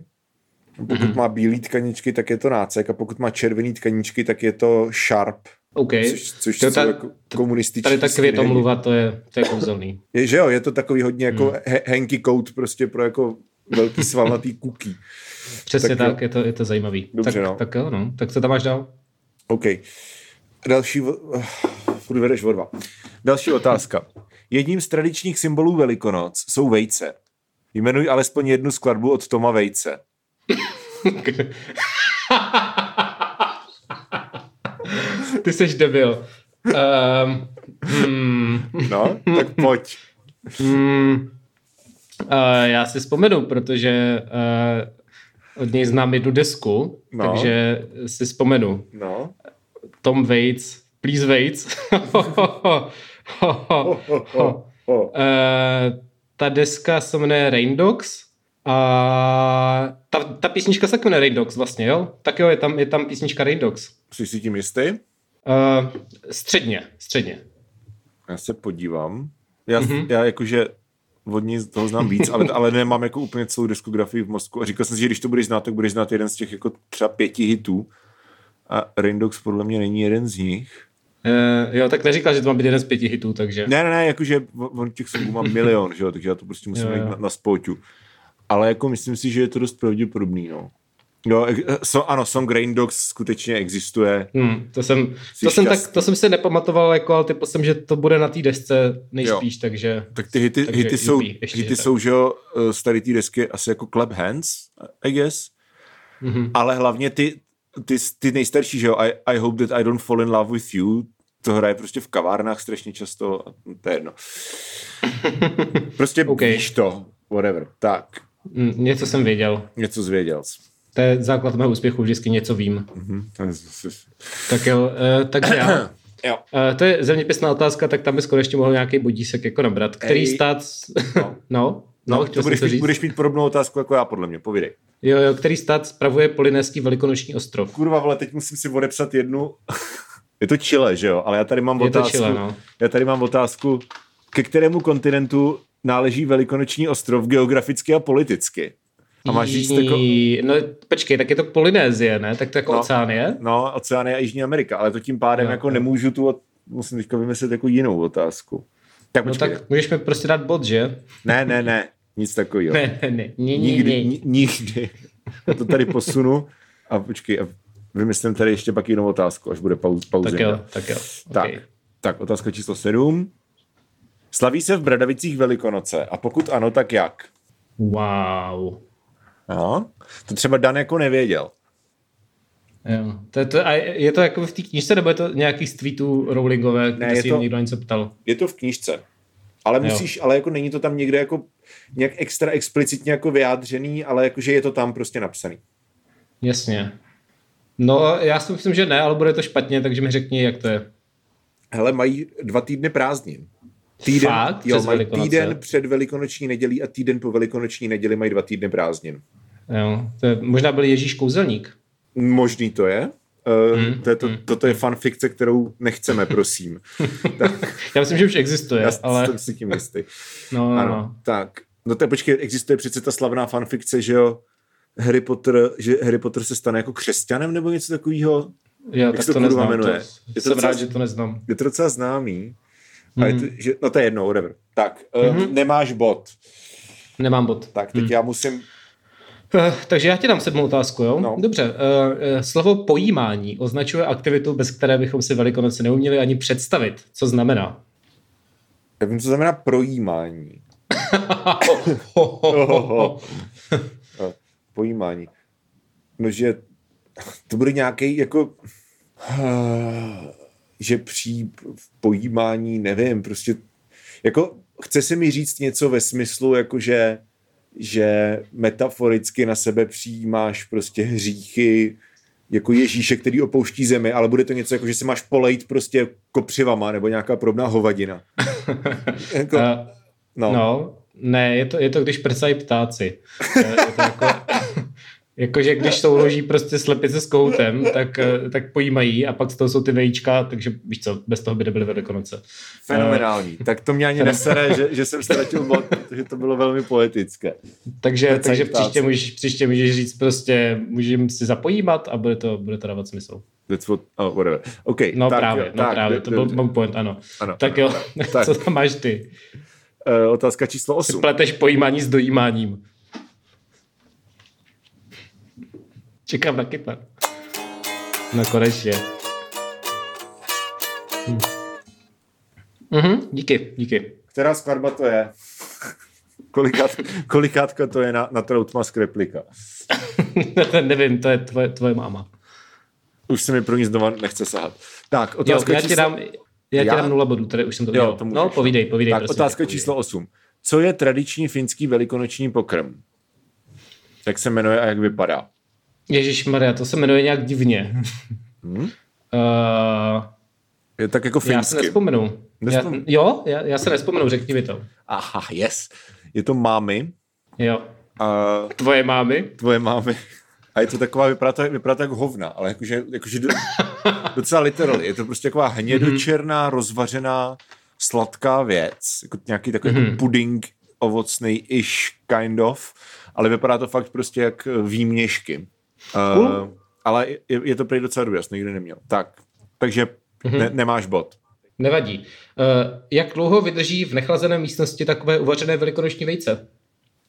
Speaker 1: Pokud mm-hmm. má bílý tkaničky, tak je to nácek a pokud má červený tkaničky, tak je to sharp,
Speaker 2: OK.
Speaker 1: což, což
Speaker 2: To ta-
Speaker 1: jako komunističtí
Speaker 2: Tady ta květomluva, to je, to je kouzelný.
Speaker 1: Je, že jo, je to takový hodně jako
Speaker 2: Hmm.
Speaker 1: he, Henky coat prostě pro jako velký svalnatý kuky.
Speaker 2: Přesně
Speaker 1: Tak
Speaker 2: tak, je, to, je to zajímavý.
Speaker 1: Dobře,
Speaker 2: tak,
Speaker 1: no.
Speaker 2: tak jo, no. Tak co tam máš dál?
Speaker 1: OK. Další, furt vedeš dva. Další otázka. Jedním z tradičních symbolů Velikonoc jsou vejce. Jmenuj alespoň jednu skladbu od Toma Vejce.
Speaker 2: Ty jsi debil. Um, hmm,
Speaker 1: No, tak pojď.
Speaker 2: hmm, uh, já si vzpomenu, protože uh, od něj znám jednu desku,
Speaker 1: No.
Speaker 2: takže si vzpomenu.
Speaker 1: No.
Speaker 2: Tom Waits, Please Waits. Eh, ta deska se jmenuje Rain Dogs a ta, ta písnička se jmenuje Rain Dogs vlastně, jo? Tak jo, je tam, je tam písnička Rain Dogs.
Speaker 1: Jsi si tím jistý?
Speaker 2: Uh, středně, středně.
Speaker 1: Já se podívám. Já, mm-hmm.
Speaker 2: Mhm.
Speaker 1: já jakože od ní toho znám víc, ale, ale nemám jako úplně celou diskografii v mozku. A říkal jsem si, že když to budeš znát, tak budeš znát jeden z těch jako třeba pěti hitů. A Rain Dogs podle mě není jeden z nich.
Speaker 2: Uh, jo, tak neříkal, že to má být jeden z pěti hitů, takže...
Speaker 1: Ne, ne, ne, jakože on těch songů má milion, že jo, takže já to prostě musím
Speaker 2: Jo, jo.
Speaker 1: na, na spouťu. Ale jako myslím si, že je to dost pravděpodobný, no. Jo, eh, so, ano, song Rain Dogs skutečně existuje.
Speaker 2: Hmm, to jsem,
Speaker 1: Jsi
Speaker 2: to jsem, tak, to jsem si nepamatoval, jako, ale typl jsem, že to bude na té desce nejspíš, jo. takže...
Speaker 1: Tak ty hity,
Speaker 2: Takže
Speaker 1: hity, jsou,
Speaker 2: ještě
Speaker 1: hity jsou, že jo, eh, z tady té desky asi jako Clap Hands, I guess.
Speaker 2: Mhm.
Speaker 1: Ale hlavně ty, ty, ty nejstarší, že jo, I, I hope that I don't fall in love with you, to hraje prostě v kavárnách strašně často, a to je jedno. Prostě
Speaker 2: OK.
Speaker 1: okay. víš to, whatever. Tak,
Speaker 2: Mm, něco jsem věděl.
Speaker 1: něco zvěděl jsi.
Speaker 2: To je základ mého úspěchu, vždycky něco vím.
Speaker 1: Mhm, to je zase-
Speaker 2: Tak jo, uh, takže já.
Speaker 1: Jo.
Speaker 2: Uh, to je zeměpisná otázka, tak tam bys konečně mohl nějaký bodísek jako nabrat. Který
Speaker 1: Ej.
Speaker 2: stát...
Speaker 1: No.
Speaker 2: no, no,
Speaker 1: No,
Speaker 2: chtěl
Speaker 1: to budeš,
Speaker 2: to
Speaker 1: mít,
Speaker 2: říct.
Speaker 1: budeš mít podobnou otázku jako já, podle mě, povídej.
Speaker 2: Jo, jo, který stát spravuje polynéský velikonoční ostrov?
Speaker 1: Kurva, vole, teď musím si odepsat jednu... je to Chile, že jo? Ale já tady mám
Speaker 2: Je to
Speaker 1: otázku...
Speaker 2: Chile, no.
Speaker 1: Já tady mám otázku, ke kterému kontinentu náleží Velikonoční ostrov geograficky a politicky? A máš říct jako...
Speaker 2: No počkej, tak je to Polynézie, ne? Tak to jako
Speaker 1: no,
Speaker 2: Oceánie?
Speaker 1: No, Oceánie a Jižní Amerika, ale to tím pádem jo, jako jo. nemůžu tu, musím teďka vymyslet jako jinou otázku.
Speaker 2: Tak no počkej. tak můžeš mi prostě dát bod, že?
Speaker 1: Ne, ne, ne, nic takového.
Speaker 2: Ne, ne, ne,
Speaker 1: nikdy,
Speaker 2: ne.
Speaker 1: nikdy. Já to tady posunu a počkej, a vymyslím tady ještě pak jinou otázku, až bude pauz, pauze.
Speaker 2: Tak jo, tak jo.
Speaker 1: Tak, okay. tak otázka číslo sedm. Slaví se v Bradavicích Velikonoce a pokud ano, tak jak?
Speaker 2: Wow.
Speaker 1: No, to třeba Dan jako nevěděl.
Speaker 2: Jo. To, to, a je to jako v té knižce, nebo je to nějaký z tweetů Rowlingové, kde ne, si to, někdo něco ptal?
Speaker 1: Je to v knižce. Ale musíš, jo. ale jako není to tam někde jako nějak extra explicitně jako vyjádřený, ale jakože je to tam prostě napsaný.
Speaker 2: Jasně. No, já si myslím, že ne, ale bude to špatně, takže mi řekni, jak to je.
Speaker 1: Hele, mají dva týdny prázdnin. Týden,
Speaker 2: Fakt?
Speaker 1: Jo, mají týden před velikonoční nedělí a týden po velikonoční neděli mají dva týdny prázdnin.
Speaker 2: Jo, to je, možná byl Ježíš Kouzelník.
Speaker 1: Možný to je. Uh, mm, to je to, mm, toto je fanfikce, kterou nechceme, prosím.
Speaker 2: tak. Já myslím, že už existuje.
Speaker 1: Já
Speaker 2: ale...
Speaker 1: jsem si tím jistý.
Speaker 2: No, no, ano, no.
Speaker 1: Tak, no to počkej, existuje přece ta slavná fanfikce, že jo, Harry Potter, že Harry Potter se stane jako křesťanem nebo něco takového?
Speaker 2: Já tak to, to neznám. Jmenuje? To, je to jsem docela, rád, že to neznám.
Speaker 1: Je to docela známý. Mm. A je to, že, no to je jedno, whatever. Tak, mm-hmm. uh, nemáš bod.
Speaker 2: Nemám bod.
Speaker 1: Tak, teď mm. já musím
Speaker 2: Uh, takže já ti dám sedmou otázku, jo? No. Dobře. Uh, slovo pojímání označuje aktivitu, bez které bychom si Velikonoce neuměli ani představit. Co znamená?
Speaker 1: Já vím, co znamená projímání. pojímání. No, že to bude nějaký jako že při pojímání, nevím, prostě jako chce se mi říct něco ve smyslu, jako že že metaforicky na sebe přijímáš prostě hříchy jako Ježíše, který opouští zemi, ale bude to něco jako, že si máš polejt prostě kopřivama nebo nějaká podobná hovadina.
Speaker 2: jako, uh, no. no. ne, je to, je to když prcají ptáci. je to jako, Jakože když souloží prostě slepice s koutem, tak, eh, tak pojímají a pak z toho jsou ty vejíčka, takže víš co, bez toho by nebyly velikonoce.
Speaker 1: Fenomenální. Uh, tak to mě ani nesere, že, že jsem ztratil bod, protože to bylo velmi poetické.
Speaker 2: Takže, takže příště, můžeš, příště můžeš říct prostě, můžeme si zapojímat a bude to, bude to dávat smysl.
Speaker 1: That's what, oh, whatever. Okay,
Speaker 2: no tak, právě, no tak, právě, to byl můj point, ano. ano tak jo, tak. co tam máš ty?
Speaker 1: Uh, otázka číslo 8. Ty
Speaker 2: pleteš pojímání s dojímáním. Čekám na kytar. No konečně. Hm. Mhm, díky, díky.
Speaker 1: Která skladba to je? Kolikát, kolikátka to je na, na Troutmask replika?
Speaker 2: Nevím, to je tvoje, tvoje máma.
Speaker 1: Už se mi pro ní znova nechce sahat. Tak, otázka
Speaker 2: jo, já číslo... Ti dám, já ti dám nula bodů, tady už jsem to viděl. No, povídej, povídej.
Speaker 1: Tak, prosím, otázka číslo povídej. 8. Co je tradiční finský velikonoční pokrm? Jak se jmenuje a jak vypadá?
Speaker 2: Ježíš Maria, to se jmenuje nějak divně. Hmm? Uh,
Speaker 1: je tak jako finsky.
Speaker 2: Já se nespomenu. Nespom... Já, jo, já, já se nespomenu, řekni mi to.
Speaker 1: Aha, yes. Je to mámy.
Speaker 2: Jo. Uh, tvoje mámy?
Speaker 1: Tvoje mámy. A je to taková, vypadá to, vypadá to jako hovna, ale jakože, jakože do, docela literally. Je to prostě taková hnědočerná, rozvařená, sladká věc. Jako nějaký takový mm-hmm. jako puding ovocný-ish kind of, ale vypadá to fakt prostě jak výměšky. Uh, ale je, je to prý docela dobrý, já jsem nikdy neměl. Tak, takže mm-hmm. ne, nemáš bod.
Speaker 2: Nevadí. Uh, jak dlouho vydrží v nechlazené místnosti takové uvařené velikonoční vejce?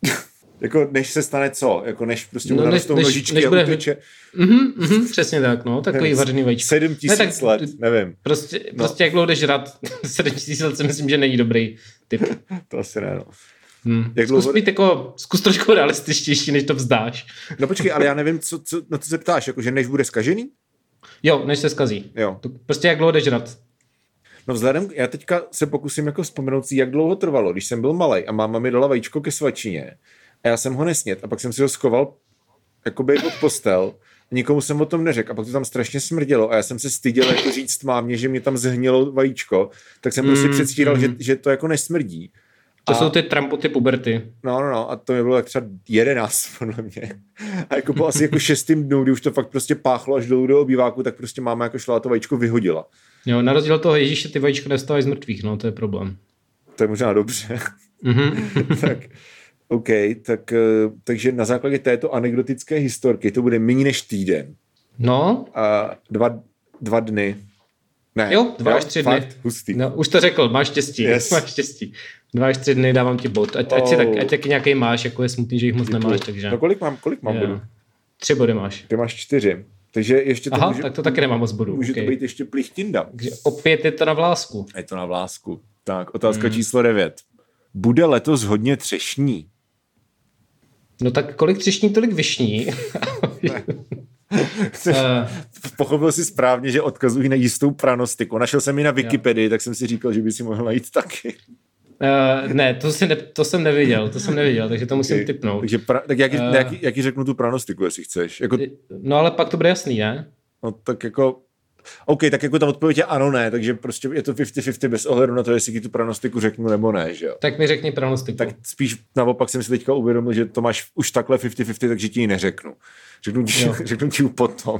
Speaker 1: jako než se stane co? Jako než prostě no, než, nožičky než, než bude... a uteče?
Speaker 2: Mm-hmm, mm-hmm, přesně tak, no, takový vařený vajíčko.
Speaker 1: Sedm tisíc ne, tak, let, nevím.
Speaker 2: Prostě, no. prostě jak dlouho jdeš žrat, sedm tisíc let si myslím, že není dobrý typ.
Speaker 1: to asi ne, no.
Speaker 2: Hmm. Jak zkus dlouho... být jako, zkus trošku realističtější, než to vzdáš.
Speaker 1: No počkej, ale já nevím, co, co, na co se ptáš, jako, že než bude skažený?
Speaker 2: Jo, než se skazí.
Speaker 1: Jo.
Speaker 2: To prostě jak dlouho jdeš žrat?
Speaker 1: No vzhledem, já teďka se pokusím jako vzpomenout si, jak dlouho trvalo, když jsem byl malý a máma mi dala vajíčko ke svačině a já jsem ho nesnět a pak jsem si ho schoval jakoby pod postel nikomu jsem o tom neřekl a pak to tam strašně smrdělo a já jsem se styděl jako říct mámě, že mě tam zhnilo vajíčko, tak jsem prostě mm, prostě předstíral, mm. že, že to jako nesmrdí.
Speaker 2: To a, jsou ty trampoty puberty.
Speaker 1: No, no, no, a to mi bylo tak třeba jedenáct, podle mě. A jako po asi jako šestým dnu, kdy už to fakt prostě páchlo až dolů do obýváku, tak prostě máma jako šla a to vajíčko vyhodila.
Speaker 2: Jo, na rozdíl toho Ježíše ty vajíčka nestávají z mrtvých, no, to je problém.
Speaker 1: To je možná dobře. Mm-hmm. tak, OK, tak, eh, takže na základě této anekdotické historky to bude méně než týden.
Speaker 2: No.
Speaker 1: A dva, dva dny.
Speaker 2: Ne, jo, dva až tři dny.
Speaker 1: hustý.
Speaker 2: No, už to řekl, máš štěstí. Yes. Máš štěstí. Dva až tři dny dávám ti bod. Ať, oh. ať, si tak, ať taky nějaký máš, jako je smutný, že jich moc nemáš. Takže...
Speaker 1: No kolik mám, kolik mám bodů?
Speaker 2: Tři body máš.
Speaker 1: Ty máš čtyři. Takže ještě to
Speaker 2: Aha,
Speaker 1: může,
Speaker 2: tak to taky nemám moc bodů.
Speaker 1: Může okay. to být ještě plichtinda.
Speaker 2: Takže opět je to na vlásku.
Speaker 1: Je to na vlásku. Tak, otázka hmm. číslo devět. Bude letos hodně třešní?
Speaker 2: No tak kolik třešní, tolik vyšní.
Speaker 1: Eh. Pochopil si správně, že odkazují na jistou pranostiku. Našel jsem ji na Wikipedii, jo. tak jsem si říkal, že by si mohl najít taky.
Speaker 2: Uh, ne, to, si ne, to jsem neviděl, to jsem neviděl, takže to musím okay. typnout.
Speaker 1: Takže pra, tak jaký, uh, jaký, jaký řeknu tu pranostiku, jestli chceš? Jako...
Speaker 2: No ale pak to bude jasný, ne?
Speaker 1: No tak jako OK, tak jako ta odpověď je ano, ne, takže prostě je to 50-50 bez ohledu na to, jestli ti tu pranostiku řeknu nebo ne, že jo.
Speaker 2: Tak mi řekni pranostiku.
Speaker 1: Tak spíš naopak jsem si teďka uvědomil, že to máš už takhle 50-50, takže ti ji neřeknu. Řeknu ti, řeknu ti potom.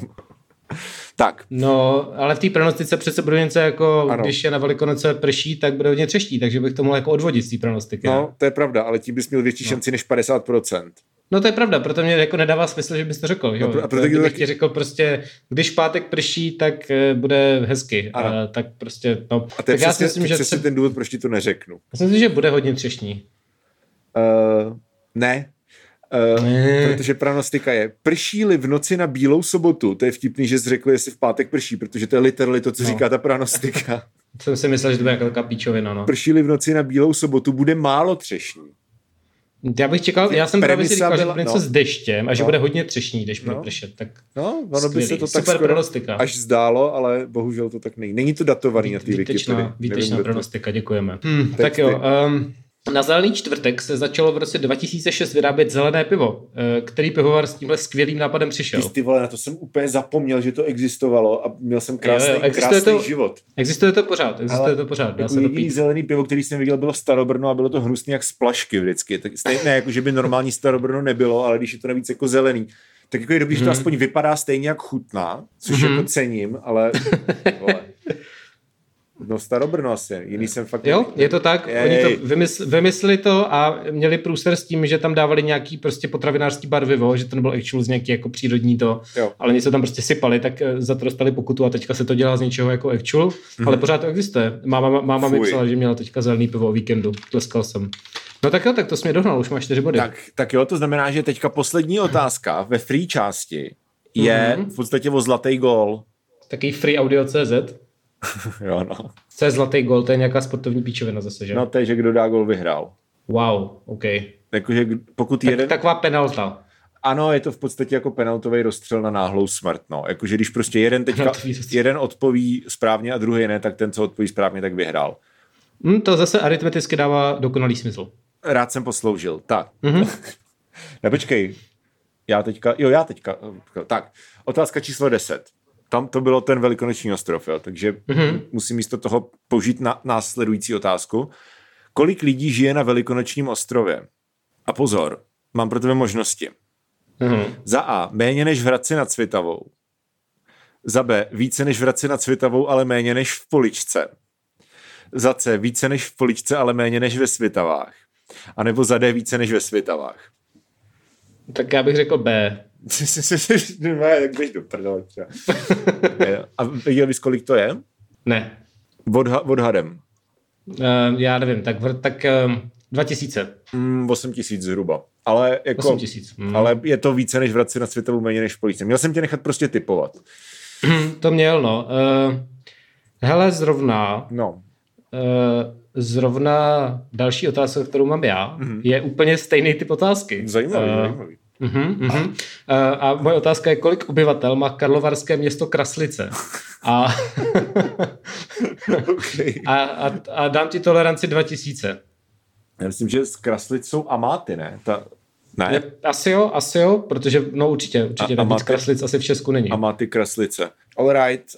Speaker 1: Tak.
Speaker 2: No, ale v té pronostice přece bude něco jako, ano. když je na Velikonoce prší, tak bude hodně třeští, takže bych to mohl jako odvodit z té pronostiky.
Speaker 1: No, to je pravda, ale tím bys měl větší no. šanci než 50%.
Speaker 2: No to je pravda, proto mě jako nedává smysl, že bys to řekl. Jo? No, a proto kdybych taky... ti řekl prostě, když pátek prší, tak eh, bude hezky. A, tak prostě, no.
Speaker 1: A to je tak přesně, já si myslím, že přesně se... ten důvod, proč ti to neřeknu.
Speaker 2: Já si myslím, že bude hodně třešní.
Speaker 1: Uh, ne, Uh, ne. protože pranostika je, prší-li v noci na bílou sobotu, to je vtipný, že jsi řekl, jestli v pátek prší, protože to je literally to, co no. říká ta pranostika.
Speaker 2: Jsem si myslel, že to bude jako píčovina, no.
Speaker 1: Prší-li v noci na bílou sobotu, bude málo třešní.
Speaker 2: Já bych čekal, já jsem právě si říkal, byla, že bude něco no. s deštěm a že no. bude hodně třešní, když bude no. pršet. Tak
Speaker 1: no, ono by se to tak
Speaker 2: Super pronostika.
Speaker 1: až zdálo, ale bohužel to tak není. Není to datovaný Vít, na té Wikipedii.
Speaker 2: Výtečná pronostika, děkujeme. Hmm, tak jo, um, na zelený čtvrtek se začalo v roce 2006 vyrábět zelené pivo, eh, který pivovar s tímhle skvělým nápadem přišel.
Speaker 1: Ty vole, na to jsem úplně zapomněl, že to existovalo a měl jsem krásný, jo, jo, krásný
Speaker 2: to,
Speaker 1: život.
Speaker 2: Existuje to pořád, existuje Ale to pořád. Dá
Speaker 1: jako se jediný zelený pivo, který jsem viděl, bylo Starobrno a bylo to hnusný jak z plašky vždycky. Tak stejně, ne, jako že by normální Starobrno nebylo, ale když je to navíc jako zelený, tak jako je dobrý, že to hmm. aspoň vypadá stejně jak chutná, což hmm. jako cením, ale vole. No Starobrno asi, jiný jsem fakt...
Speaker 2: Jo, je to tak, Jej. oni to vymysl, vymysleli to a měli průser s tím, že tam dávali nějaký prostě potravinářský barvivo, že to nebylo actual z nějaký jako přírodní to, jo. ale něco tam prostě sypali, tak eh, za to dostali pokutu a teďka se to dělá z něčeho jako actual, mm. ale pořád to existuje. Máma, máma mi psala, že měla teďka zelený pivo o víkendu, tleskal jsem. No tak jo, tak to jsi mě dohnal, už máš čtyři body.
Speaker 1: Tak, tak jo, to znamená, že teďka poslední otázka ve free části je mm-hmm. v podstatě o zlatý gol.
Speaker 2: Taký free audio.cz
Speaker 1: jo, no.
Speaker 2: Co je zlatý gol? To je nějaká sportovní píčovina zase, že?
Speaker 1: No, to je, že kdo dá gol, vyhrál.
Speaker 2: Wow, OK.
Speaker 1: Jakože pokud
Speaker 2: tak,
Speaker 1: jeden...
Speaker 2: Taková penalta.
Speaker 1: Ano, je to v podstatě jako penaltový rozstřel na náhlou smrt. No. Jakože když prostě jeden teďka, jeden odpoví správně a druhý ne, tak ten, co odpoví správně, tak vyhrál.
Speaker 2: Hmm, to zase aritmeticky dává dokonalý smysl.
Speaker 1: Rád jsem posloužil. Tak. Mm-hmm. ne, počkej. Já teďka, jo, já teďka. Tak, otázka číslo 10 tam to bylo ten velikonoční ostrov, jo, takže mm-hmm. musím místo toho použít na následující otázku. Kolik lidí žije na velikonočním ostrově? A pozor, mám pro tebe možnosti. Mm-hmm. Za A, méně než v Hradci nad Cvitavou. Za B, více než v Hradci nad Cvitavou, ale méně než v Poličce. Za C, více než v Poličce, ale méně než ve Svitavách. A nebo za D, více než ve Svitavách.
Speaker 2: Tak já bych řekl B.
Speaker 1: jak běž do prdele třeba. A viděl bys, kolik to je?
Speaker 2: Ne.
Speaker 1: Odha- odhadem.
Speaker 2: Uh, já nevím, tak, tak uh, 2000.
Speaker 1: Mm, 8 tisíc zhruba. Ale, jako,
Speaker 2: 8 tisíc.
Speaker 1: Mm. ale je to více než v Hradci na světovou méně než v Police. Měl jsem tě nechat prostě typovat.
Speaker 2: to měl, no. Uh, hele, zrovna.
Speaker 1: No.
Speaker 2: Uh, zrovna další otázka, kterou mám já, mm-hmm. je úplně stejný typ otázky.
Speaker 1: Zajímavý, uh, zajímavý.
Speaker 2: Uh-huh, uh-huh. A, a moje otázka je, kolik obyvatel má karlovarské město Kraslice? A, okay. a, a, a dám ti toleranci 2000.
Speaker 1: Já myslím, že z Kraslic jsou amáty, ne? Ta, ne?
Speaker 2: Asi jo, asi jo, protože, no určitě, určitě a, amáty, Kraslic asi v Česku není.
Speaker 1: Amáty Kraslice. All right.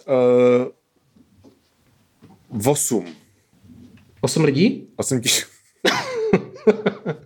Speaker 1: Uh, 8.
Speaker 2: 8 lidí?
Speaker 1: 8 tisíc.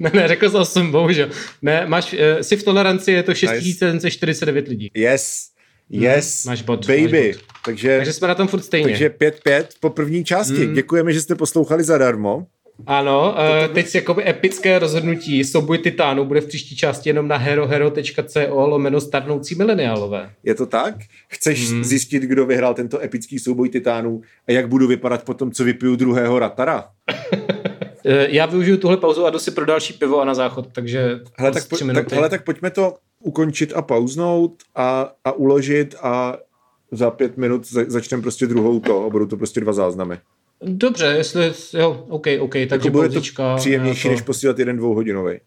Speaker 2: ne, ne, řekl jsem 8, bohužel. Ne, máš, uh, jsi v toleranci, je to 6749 lidí.
Speaker 1: Yes, yes,
Speaker 2: máš bod,
Speaker 1: baby.
Speaker 2: Máš bod.
Speaker 1: Takže,
Speaker 2: takže jsme na tom furt stejně.
Speaker 1: Takže 5-5 po první části. Mm. Děkujeme, že jste poslouchali zadarmo.
Speaker 2: Ano, uh, teď jakoby epické rozhodnutí. Souboj titánů bude v příští části jenom na herohero.co lomeno starnoucí mileniálové.
Speaker 1: Je to tak? Chceš hmm. zjistit, kdo vyhrál tento epický souboj titánů a jak budu vypadat potom, co vypiju druhého ratara?
Speaker 2: Eh, já využiju tuhle pauzu a jdu si pro další pivo a na záchod, takže
Speaker 1: hele, tak, po, tak, hele, tak pojďme to ukončit a pauznout a, a uložit a za pět minut začneme prostě druhou to a budou to prostě dva záznamy.
Speaker 2: Dobře, jestli, jo, OK, OK, takže
Speaker 1: jako bude to příjemnější, to... než posílat jeden dvouhodinový.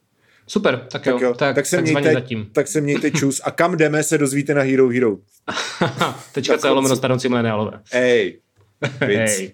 Speaker 2: Super, tak jo, tak, jo, tak, tak, se tak mějte, zatím.
Speaker 1: tak se mějte čus. A kam jdeme, se dozvíte na Hero Hero.
Speaker 2: Tečka co lomeno starnoucí mileniálové.
Speaker 1: Ej. Hej.